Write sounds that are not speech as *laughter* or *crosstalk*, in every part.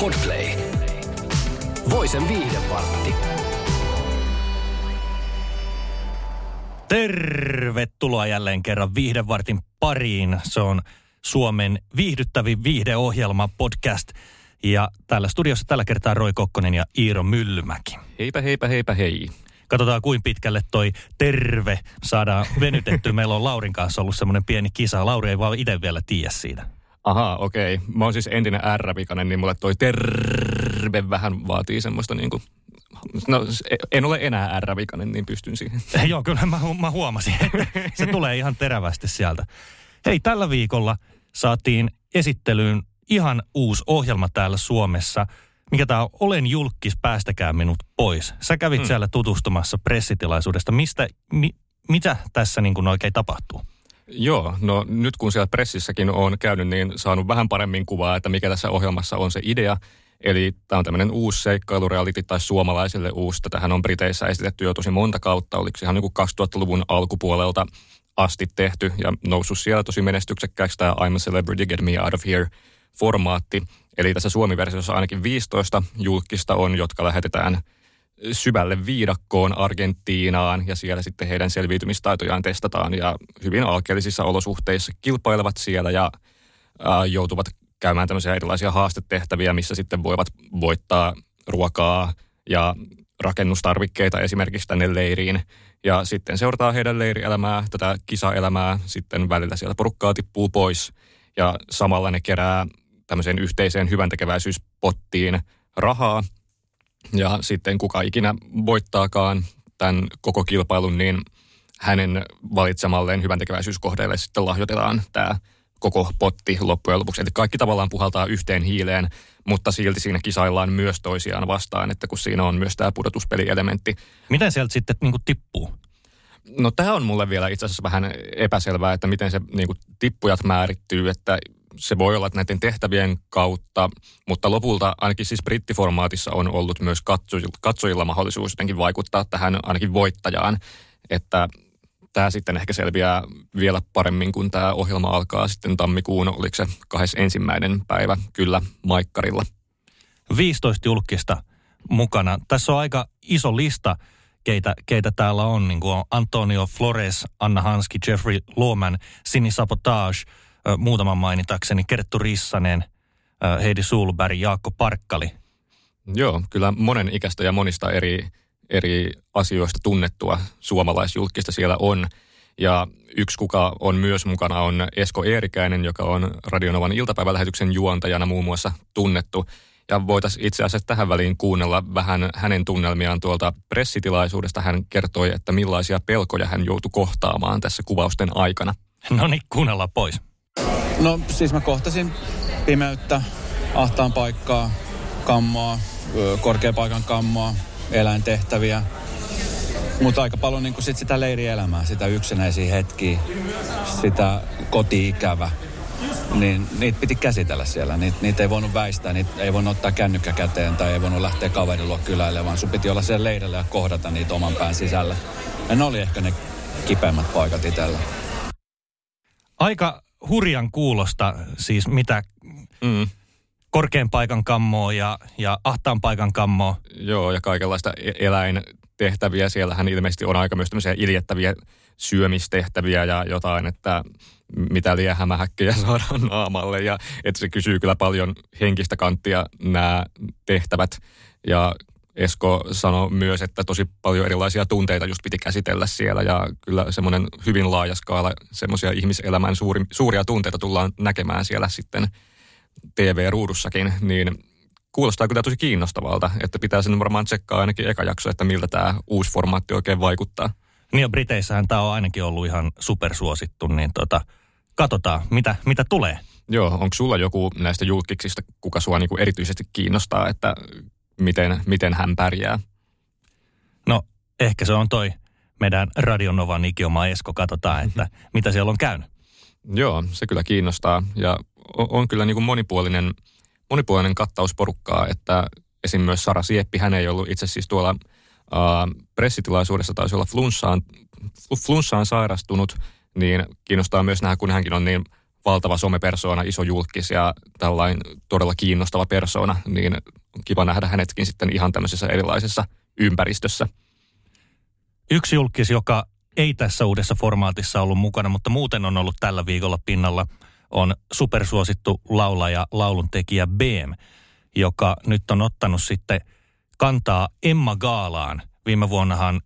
Podplay. Voisen viihdevartti. Tervetuloa jälleen kerran Viihdevartin pariin. Se on Suomen viihdyttävin viihdeohjelma podcast. Ja täällä studiossa tällä kertaa Roy Kokkonen ja Iiro Myllymäki. Heipä, heipä, heipä, hei. Katsotaan kuinka pitkälle toi terve saadaan venytetty. Meillä on Laurin kanssa ollut semmoinen pieni kisa. Lauri ei vaan itse vielä tiedä siitä. Aha, okei. Okay. Mä oon siis entinen R-vikainen, niin mulle toi terve vähän vaatii semmoista niinku... No, en ole enää R-vikainen, niin pystyn siihen. *laughs* Joo, kyllä mä, mä huomasin, että se tulee ihan terävästi sieltä. Hei, tällä viikolla saatiin esittelyyn ihan uusi ohjelma täällä Suomessa. Mikä tämä on? Olen julkis, päästäkää minut pois. Sä kävit hmm. siellä tutustumassa pressitilaisuudesta. Mistä, mi, mitä tässä niin kuin oikein tapahtuu? Joo, no nyt kun siellä pressissäkin on käynyt, niin saanut vähän paremmin kuvaa, että mikä tässä ohjelmassa on se idea. Eli tämä on tämmöinen uusi seikkailureality tai suomalaisille uusi. Tähän on Briteissä esitetty jo tosi monta kautta. Oliko ihan niin kuin 2000-luvun alkupuolelta asti tehty ja noussut siellä tosi menestyksekkääksi tämä I'm a Celebrity, Get Me Out of Here formaatti. Eli tässä Suomi-versiossa ainakin 15 julkista on, jotka lähetetään syvälle viidakkoon Argentiinaan ja siellä sitten heidän selviytymistaitojaan testataan ja hyvin alkeellisissa olosuhteissa kilpailevat siellä ja ää, joutuvat käymään tämmöisiä erilaisia haastetehtäviä, missä sitten voivat voittaa ruokaa ja rakennustarvikkeita esimerkiksi tänne leiriin. Ja sitten seurataan heidän leirielämää, tätä kisaelämää, sitten välillä siellä porukkaa tippuu pois ja samalla ne kerää tämmöiseen yhteiseen hyväntekeväisyyspottiin rahaa. Ja sitten kuka ikinä voittaakaan tämän koko kilpailun, niin hänen valitsemalleen hyväntekeväisyyskohdeille sitten lahjoitetaan tämä koko potti loppujen lopuksi. Eli kaikki tavallaan puhaltaa yhteen hiileen, mutta silti siinä kisaillaan myös toisiaan vastaan, että kun siinä on myös tämä pudotuspelielementti. Miten sieltä sitten niin kuin tippuu? No tämä on mulle vielä itse asiassa vähän epäselvää, että miten se niin kuin, tippujat määrittyy, että se voi olla näiden tehtävien kautta, mutta lopulta ainakin siis brittiformaatissa on ollut myös katsojilla, mahdollisuus jotenkin vaikuttaa tähän ainakin voittajaan, että tämä sitten ehkä selviää vielä paremmin, kun tämä ohjelma alkaa sitten tammikuun, oliko se ensimmäinen päivä, kyllä, Maikkarilla. 15 julkista mukana. Tässä on aika iso lista, keitä, keitä täällä on. Niin kuin Antonio Flores, Anna Hanski, Jeffrey Lohman, Sini Sabotage, muutaman mainitakseni, Kerttu Rissanen, Heidi Sulberg, Jaakko Parkkali. Joo, kyllä monen ikäistä ja monista eri eri asioista tunnettua suomalaisjulkista siellä on. Ja yksi, kuka on myös mukana, on Esko Eerikäinen, joka on Radionovan iltapäivälähetyksen juontajana muun muassa tunnettu. Ja voitaisiin itse asiassa tähän väliin kuunnella vähän hänen tunnelmiaan tuolta pressitilaisuudesta. Hän kertoi, että millaisia pelkoja hän joutui kohtaamaan tässä kuvausten aikana. No niin, kuunnellaan pois. No siis mä kohtasin pimeyttä, ahtaan paikkaa, kammoa, korkeapaikan kammoa, eläintehtäviä. Mutta aika paljon niin sit sitä leirielämää, sitä yksinäisiä hetkiä, sitä koti-ikävä. Niin niitä piti käsitellä siellä. Niitä, niitä ei voinut väistää, niitä ei voinut ottaa kännykkä käteen tai ei voinut lähteä kaverin luo kyläille, vaan sun piti olla siellä leirillä ja kohdata niitä oman pään sisällä. Ja ne oli ehkä ne kipeimmät paikat itsellä. Aika hurjan kuulosta siis mitä mm korkean paikan kammoa ja, ja ahtaan paikan kammoa. Joo, ja kaikenlaista e- eläintehtäviä. Siellähän ilmeisesti on aika myös tämmöisiä iljettäviä syömistehtäviä ja jotain, että mitä liian hämähäkkejä *laughs* saadaan naamalle. Ja että se kysyy kyllä paljon henkistä kanttia nämä tehtävät. Ja Esko sanoi myös, että tosi paljon erilaisia tunteita just piti käsitellä siellä ja kyllä semmoinen hyvin laaja skaala semmoisia ihmiselämän suuri, suuria tunteita tullaan näkemään siellä sitten – TV-ruudussakin, niin kuulostaa kyllä tosi kiinnostavalta, että pitää sen varmaan tsekkaa ainakin eka jakso, että miltä tämä uusi formaatti oikein vaikuttaa. Niin ja Briteissähän tämä on ainakin ollut ihan supersuosittu, niin tota, katsotaan, mitä, mitä tulee. Joo, onko sulla joku näistä julkiksista, kuka sua niinku erityisesti kiinnostaa, että miten, miten hän pärjää? No, ehkä se on toi meidän Radionovan ikioma Esko. Katsotaan, että mitä siellä on käynyt. Joo, se kyllä kiinnostaa ja on, on kyllä niin kuin monipuolinen, monipuolinen kattaus porukkaa, että esim. myös Sara Sieppi, hän ei ollut itse siis tuolla äh, pressitilaisuudessa, taisi olla flunssaan, flunssaan sairastunut, niin kiinnostaa myös nähdä, kun hänkin on niin valtava somepersona, iso julkis ja tällainen todella kiinnostava persona, niin kiva nähdä hänetkin sitten ihan tämmöisessä erilaisessa ympäristössä. Yksi julkis, joka ei tässä uudessa formaatissa ollut mukana, mutta muuten on ollut tällä viikolla pinnalla, on supersuosittu laulaja, lauluntekijä BM, joka nyt on ottanut sitten kantaa Emma Gaalaan. Viime vuonnahan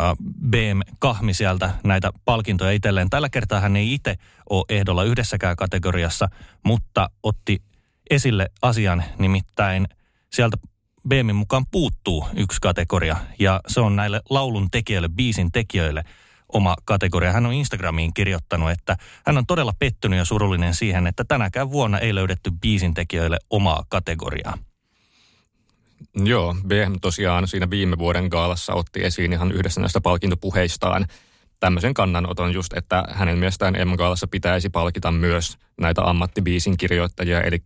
äh, BM kahmi sieltä näitä palkintoja itselleen. Tällä kertaa hän ei itse ole ehdolla yhdessäkään kategoriassa, mutta otti esille asian, nimittäin sieltä BMin mukaan puuttuu yksi kategoria ja se on näille laulun tekijöille, biisin tekijöille oma kategoria. Hän on Instagramiin kirjoittanut, että hän on todella pettynyt ja surullinen siihen, että tänäkään vuonna ei löydetty biisin tekijöille omaa kategoriaa. Joo, BM tosiaan siinä viime vuoden gaalassa otti esiin ihan yhdessä näistä palkintopuheistaan tämmöisen kannanoton just, että hänen mielestään M-gaalassa pitäisi palkita myös näitä ammattibiisin kirjoittajia, eli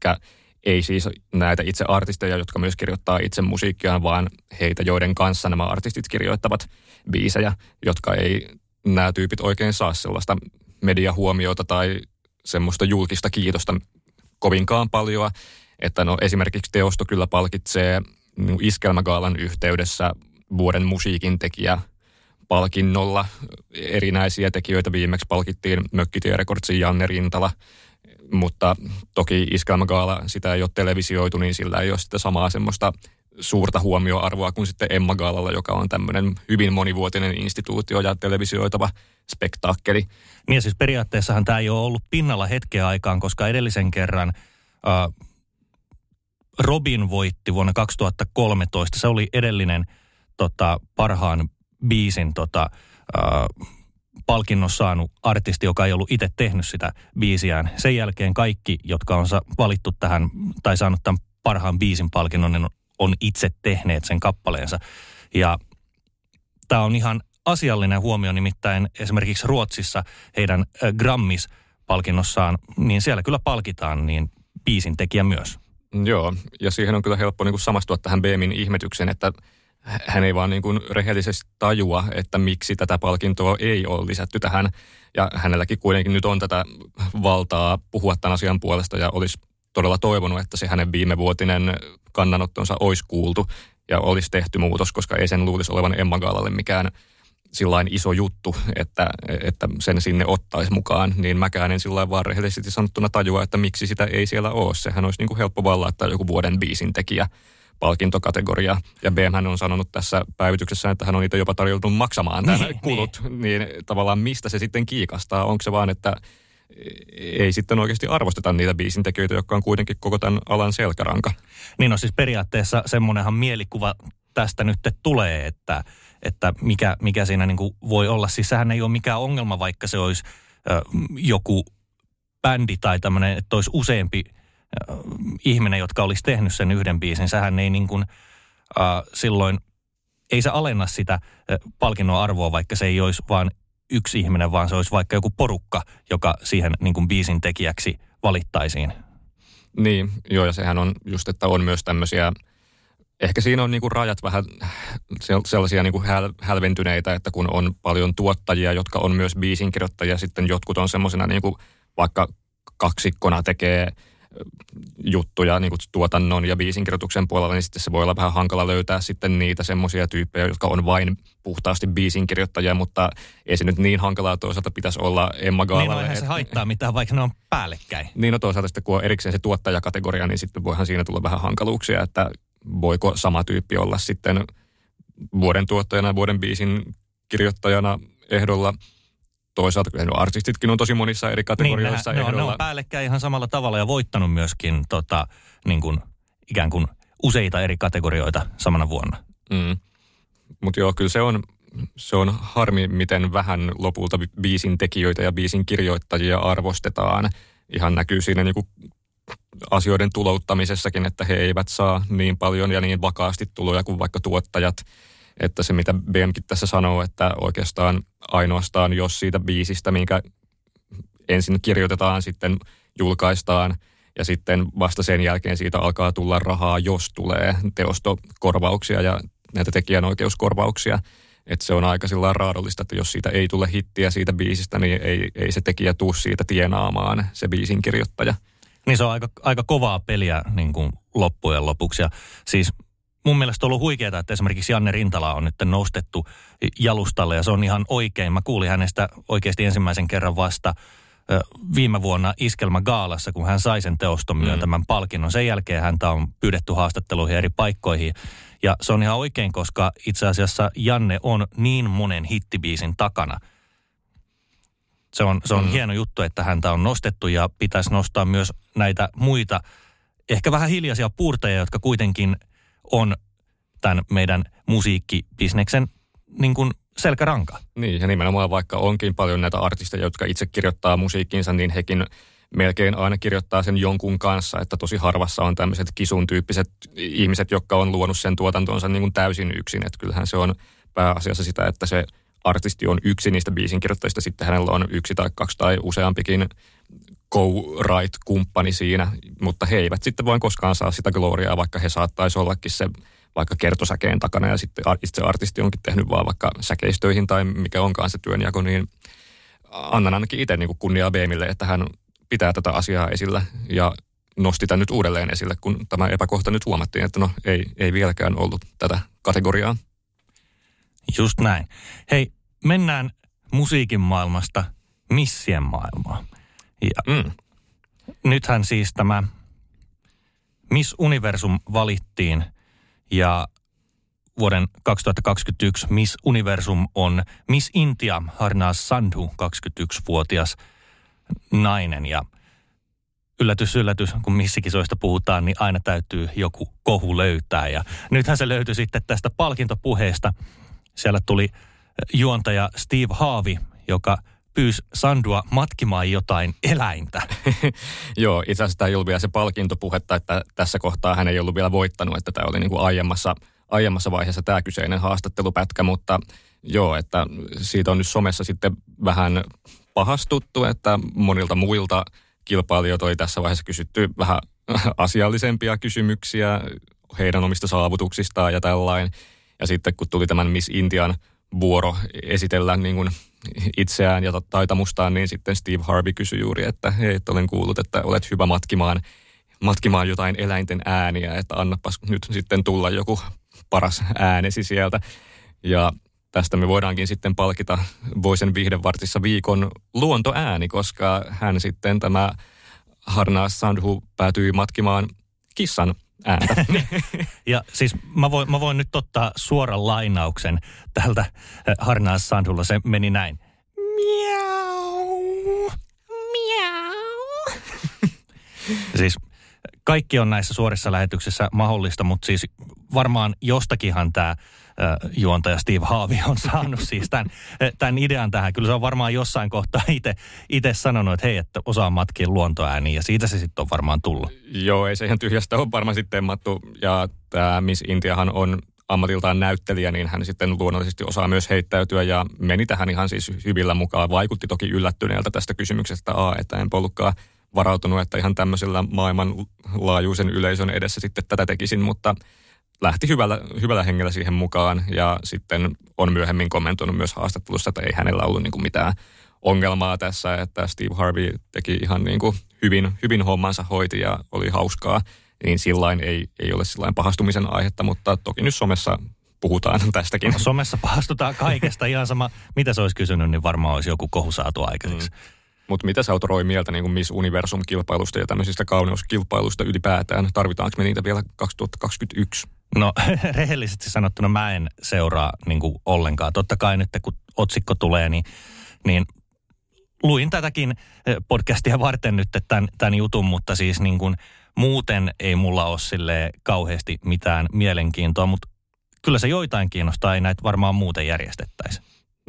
ei siis näitä itse artisteja, jotka myös kirjoittaa itse musiikkiaan, vaan heitä, joiden kanssa nämä artistit kirjoittavat biisejä, jotka ei nämä tyypit oikein saa sellaista mediahuomiota tai semmoista julkista kiitosta kovinkaan paljon, että no esimerkiksi Teosto kyllä palkitsee iskelmägaalan yhteydessä vuoden musiikin tekijä palkinnolla erinäisiä tekijöitä. Viimeksi palkittiin Mökkitie Recordsin Janne Rintala – mutta toki Iskelmägaala, sitä ei ole televisioitu, niin sillä ei ole sitä samaa semmoista suurta huomioarvoa kuin sitten Emma Gaalalla, joka on tämmöinen hyvin monivuotinen instituutio ja televisioitava spektaakkeli. Niin siis periaatteessahan tämä ei ole ollut pinnalla hetkeä aikaan, koska edellisen kerran äh, Robin voitti vuonna 2013. Se oli edellinen tota, parhaan biisin tota, äh, palkinnon saanut artisti, joka ei ollut itse tehnyt sitä biisiään. Sen jälkeen kaikki, jotka on valittu tähän tai saanut tämän parhaan biisin palkinnon, niin on itse tehneet sen kappaleensa. Ja tämä on ihan asiallinen huomio, nimittäin esimerkiksi Ruotsissa heidän Grammis-palkinnossaan, niin siellä kyllä palkitaan niin biisin tekijä myös. Joo, ja siihen on kyllä helppo niin kuin samastua tähän Beemin ihmetyksen, että hän ei vaan niin kuin rehellisesti tajua, että miksi tätä palkintoa ei ole lisätty tähän. Ja hänelläkin kuitenkin nyt on tätä valtaa puhua tämän asian puolesta ja olisi todella toivonut, että se hänen viimevuotinen kannanottonsa olisi kuultu ja olisi tehty muutos, koska ei sen luulisi olevan Emma Gaalalle mikään sillain iso juttu, että, että sen sinne ottaisi mukaan, niin mäkään en sillä vaan rehellisesti sanottuna tajua, että miksi sitä ei siellä ole. Sehän olisi niin kuin helppo vallaattaa joku vuoden biisin tekijä palkintokategoria. Ja BM hän on sanonut tässä päivityksessä, että hän on niitä jopa tarjoutunut maksamaan nämä niin, kulut. Niin. niin tavallaan mistä se sitten kiikastaa? Onko se vaan, että ei sitten oikeasti arvosteta niitä biisintekijöitä, jotka on kuitenkin koko tämän alan selkäranka? Niin no siis periaatteessa semmoinenhan mielikuva tästä nyt tulee, että, että mikä, mikä siinä niin kuin voi olla. Siis sehän ei ole mikään ongelma, vaikka se olisi ö, joku bändi tai tämmöinen, että olisi useampi ihminen, jotka olisi tehnyt sen yhden biisin, sähän ei niin kuin, äh, silloin, ei se alenna sitä äh, palkinnon arvoa, vaikka se ei olisi vain yksi ihminen, vaan se olisi vaikka joku porukka, joka siihen niin kuin biisin tekijäksi valittaisiin. Niin, joo, ja sehän on just, että on myös tämmöisiä, ehkä siinä on niin kuin rajat vähän sellaisia niin kuin häl, hälventyneitä, että kun on paljon tuottajia, jotka on myös biisinkirjoittajia, sitten jotkut on semmoisena niin kuin vaikka kaksikkona tekee – juttuja niin kuin tuotannon ja biisinkirjoituksen puolella, niin sitten se voi olla vähän hankala löytää sitten niitä semmoisia tyyppejä, jotka on vain puhtaasti biisinkirjoittajia, mutta ei se nyt niin hankalaa toisaalta pitäisi olla Emma Gaalalle. Niin no, eihän se haittaa mitään, vaikka ne on päällekkäin. Niin no toisaalta sitten kun on erikseen se tuottajakategoria, niin sitten voihan siinä tulla vähän hankaluuksia, että voiko sama tyyppi olla sitten vuoden tuottajana, vuoden biisin kirjoittajana ehdolla – toisaalta kyllä artistitkin on tosi monissa eri kategorioissa niin, ne, ne, on, ne on päällekkäin ihan samalla tavalla ja voittanut myöskin tota, niin kuin, ikään kuin useita eri kategorioita samana vuonna. Mm. Mutta joo, kyllä se on, se on harmi, miten vähän lopulta biisin tekijöitä ja biisin kirjoittajia arvostetaan. ihan näkyy siinä niin kuin asioiden tulouttamisessakin, että he eivät saa niin paljon ja niin vakaasti tuloja kuin vaikka tuottajat. Että se, mitä BMkin tässä sanoo, että oikeastaan ainoastaan jos siitä biisistä, minkä ensin kirjoitetaan, sitten julkaistaan ja sitten vasta sen jälkeen siitä alkaa tulla rahaa, jos tulee teostokorvauksia ja näitä tekijänoikeuskorvauksia. Että se on aika sillä raadollista, että jos siitä ei tule hittiä siitä biisistä, niin ei, ei se tekijä tuu siitä tienaamaan, se biisin kirjoittaja. Niin se on aika, aika kovaa peliä niin kuin loppujen lopuksi. Ja siis mun mielestä on ollut huikeaa, että esimerkiksi Janne Rintala on nyt nostettu jalustalle ja se on ihan oikein. Mä kuulin hänestä oikeasti ensimmäisen kerran vasta viime vuonna Iskelmä Gaalassa, kun hän sai sen teoston myöntämän mm. palkinnon. Sen jälkeen häntä on pyydetty haastatteluihin eri paikkoihin. Ja se on ihan oikein, koska itse asiassa Janne on niin monen hittibiisin takana. Se on, se on mm. hieno juttu, että häntä on nostettu ja pitäisi nostaa myös näitä muita, ehkä vähän hiljaisia puurteja, jotka kuitenkin on tämän meidän musiikkibisneksen niin kuin selkäranka. Niin, ja nimenomaan vaikka onkin paljon näitä artisteja, jotka itse kirjoittaa musiikkinsa, niin hekin melkein aina kirjoittaa sen jonkun kanssa, että tosi harvassa on tämmöiset kisun tyyppiset ihmiset, jotka on luonut sen tuotantonsa niin kuin täysin yksin. Että kyllähän se on pääasiassa sitä, että se artisti on yksi niistä biisinkirjoittajista, sitten hänellä on yksi tai kaksi tai useampikin co-write-kumppani siinä, mutta he eivät sitten vain koskaan saa sitä gloriaa, vaikka he saattaisi ollakin se vaikka kertosäkeen takana ja sitten itse artisti onkin tehnyt vaan vaikka säkeistöihin tai mikä onkaan se työnjako, niin annan ainakin itse niin kunniaa Beemille, että hän pitää tätä asiaa esillä ja nosti tämän nyt uudelleen esille, kun tämä epäkohta nyt huomattiin, että no ei, ei vieläkään ollut tätä kategoriaa. Just näin. Hei, mennään musiikin maailmasta missien maailmaan. Ja mm. nythän siis tämä Miss Universum valittiin ja vuoden 2021 Miss Universum on Miss Intia Harnas Sandhu, 21-vuotias nainen. Ja yllätys, yllätys, kun missikisoista puhutaan, niin aina täytyy joku kohu löytää. Ja nythän se löytyi sitten tästä palkintopuheesta. Siellä tuli juontaja Steve Haavi, joka pyysi Sandua matkimaan jotain eläintä. *laughs* Joo, itse asiassa tämä ei ollut vielä se palkintopuhetta, että tässä kohtaa hän ei ollut vielä voittanut, että tämä oli niin kuin aiemmassa, aiemmassa vaiheessa tämä kyseinen haastattelupätkä, mutta joo, että siitä on nyt somessa sitten vähän pahastuttu, että monilta muilta kilpailijoilta oli tässä vaiheessa kysytty vähän *laughs* asiallisempia kysymyksiä heidän omista saavutuksistaan ja tällainen. Ja sitten kun tuli tämän Miss Intian vuoro esitellä niin kuin itseään ja taitamustaan, niin sitten Steve Harvey kysyi juuri, että hei, että olen kuullut, että olet hyvä matkimaan, matkimaan jotain eläinten ääniä, että annapas nyt sitten tulla joku paras äänesi sieltä. Ja tästä me voidaankin sitten palkita Voisen viihdevartissa viikon luontoääni, koska hän sitten tämä Harnaas Sandhu päätyi matkimaan kissan ääntä. *laughs* ja siis mä voin, mä voin nyt ottaa suoran lainauksen tältä eh, Harnaas Sandhulla. Se meni näin. Miau, miau. siis kaikki on näissä suorissa lähetyksissä mahdollista, mutta siis varmaan jostakinhan tämä juontaja Steve Haavi on saanut siis tämän, tämän idean tähän. Kyllä se on varmaan jossain kohtaa itse sanonut, että hei, että osaa matkia luontoääniä ja siitä se sitten on varmaan tullut. Joo, ei se ihan tyhjästä ole varmaan sitten temmattu ja tämä Miss Intiahan on ammatiltaan näyttelijä, niin hän sitten luonnollisesti osaa myös heittäytyä ja meni tähän ihan siis hyvillä mukaan. Vaikutti toki yllättyneeltä tästä kysymyksestä, A, että en ollutkaan varautunut, että ihan tämmöisellä maailmanlaajuisen yleisön edessä sitten tätä tekisin, mutta lähti hyvällä, hyvällä hengellä siihen mukaan ja sitten on myöhemmin kommentoinut myös haastattelussa, että ei hänellä ollut niin kuin mitään ongelmaa tässä, että Steve Harvey teki ihan niin kuin hyvin, hyvin hommansa hoiti ja oli hauskaa, niin sillain ei, ei ole sillain pahastumisen aihetta, mutta toki nyt somessa puhutaan *laughs* tästäkin. No, somessa pahastutaan kaikesta ihan sama, mitä se olisi kysynyt, niin varmaan olisi joku kohu saatu aikaiseksi. Mm. Mutta mitä sä oot Roy mieltä niin kuin Miss Universum-kilpailusta ja tämmöisistä kauneuskilpailusta ylipäätään? Tarvitaanko me niitä vielä 2021? No *laughs* rehellisesti sanottuna mä en seuraa niin kuin ollenkaan. Totta kai nyt kun otsikko tulee, niin, niin luin tätäkin eh, podcastia varten nyt tämän, tämän jutun, mutta siis niin kuin muuten ei mulla ole sille kauheasti mitään mielenkiintoa, mutta kyllä se joitain kiinnostaa, ei näitä varmaan muuten järjestettäisi.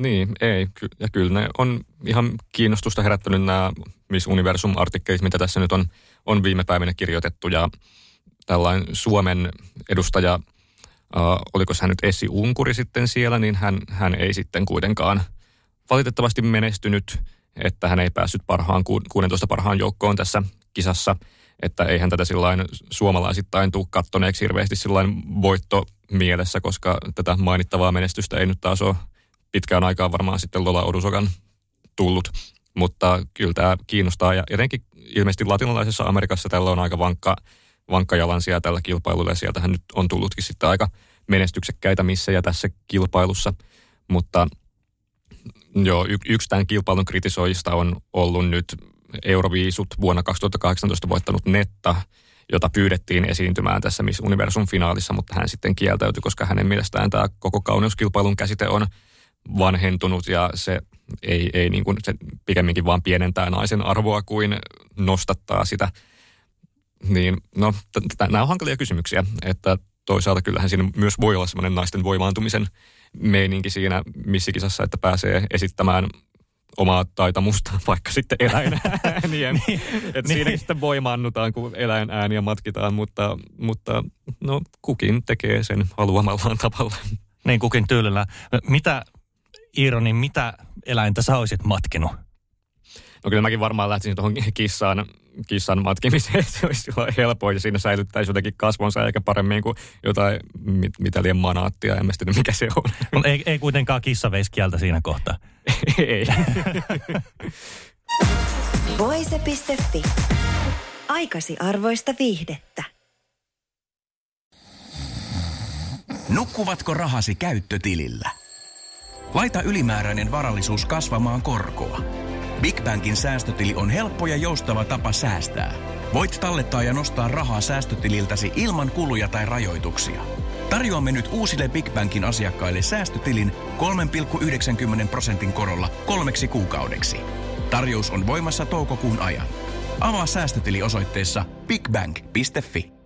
Niin, ei. Ja kyllä ne on ihan kiinnostusta herättänyt nämä Miss Universum-artikkelit, mitä tässä nyt on, on viime päivinä kirjoitettu. Ja tällainen Suomen edustaja, äh, oliko hän nyt Essi Unkuri sitten siellä, niin hän, hän ei sitten kuitenkaan valitettavasti menestynyt, että hän ei päässyt parhaan, 16 parhaan joukkoon tässä kisassa. Että eihän tätä sillain suomalaisittain tule kattoneeksi hirveästi sillain voitto mielessä, koska tätä mainittavaa menestystä ei nyt taas ole pitkään aikaan varmaan sitten Lola Odusokan tullut. Mutta kyllä tämä kiinnostaa ja jotenkin ilmeisesti latinalaisessa Amerikassa tällä on aika vankka, vankka jalansia tällä kilpailulla ja sieltähän nyt on tullutkin sitten aika menestyksekkäitä missä ja tässä kilpailussa. Mutta joo, y- yksi tämän kilpailun kritisoijista on ollut nyt Euroviisut vuonna 2018 voittanut Netta, jota pyydettiin esiintymään tässä Miss Universum finaalissa, mutta hän sitten kieltäytyi, koska hänen mielestään tämä koko kauneuskilpailun käsite on vanhentunut ja se ei, ei niin kuin, se pikemminkin vaan pienentää naisen arvoa kuin nostattaa sitä. Niin, no, t- t- nämä on hankalia kysymyksiä, että toisaalta kyllähän siinä myös voi olla semmoinen naisten voimaantumisen meininki siinä missikisassa, että pääsee esittämään omaa taitamusta, *laughs* vaikka sitten eläinäänien. *laughs* niin, että niin. siinäkin sitten voimaannutaan, kun eläinääniä matkitaan, mutta, mutta no, kukin tekee sen haluamallaan tavalla. Niin, kukin tyylillä. Mitä, Iiro, mitä eläintä sä olisit matkinut? No kyllä mäkin varmaan lähtisin tuohon kissaan, kissan matkimiseen, *laughs* se olisi helpoa ja siinä säilyttäisi jotenkin kasvonsa eikä paremmin kuin jotain mit, mitä liian manaattia, en mä tiedä mikä se on. *laughs* Mutta ei, ei kuitenkaan kissa veisi kieltä siinä kohtaa. *laughs* ei. Voise.fi. Aikasi arvoista viihdettä. Nukkuvatko rahasi käyttötilillä? Laita ylimääräinen varallisuus kasvamaan korkoa. Big Bankin säästötili on helppo ja joustava tapa säästää. Voit tallettaa ja nostaa rahaa säästötililtäsi ilman kuluja tai rajoituksia. Tarjoamme nyt uusille Big Bankin asiakkaille säästötilin 3,90 prosentin korolla kolmeksi kuukaudeksi. Tarjous on voimassa toukokuun ajan. Avaa säästötili osoitteessa bigbank.fi.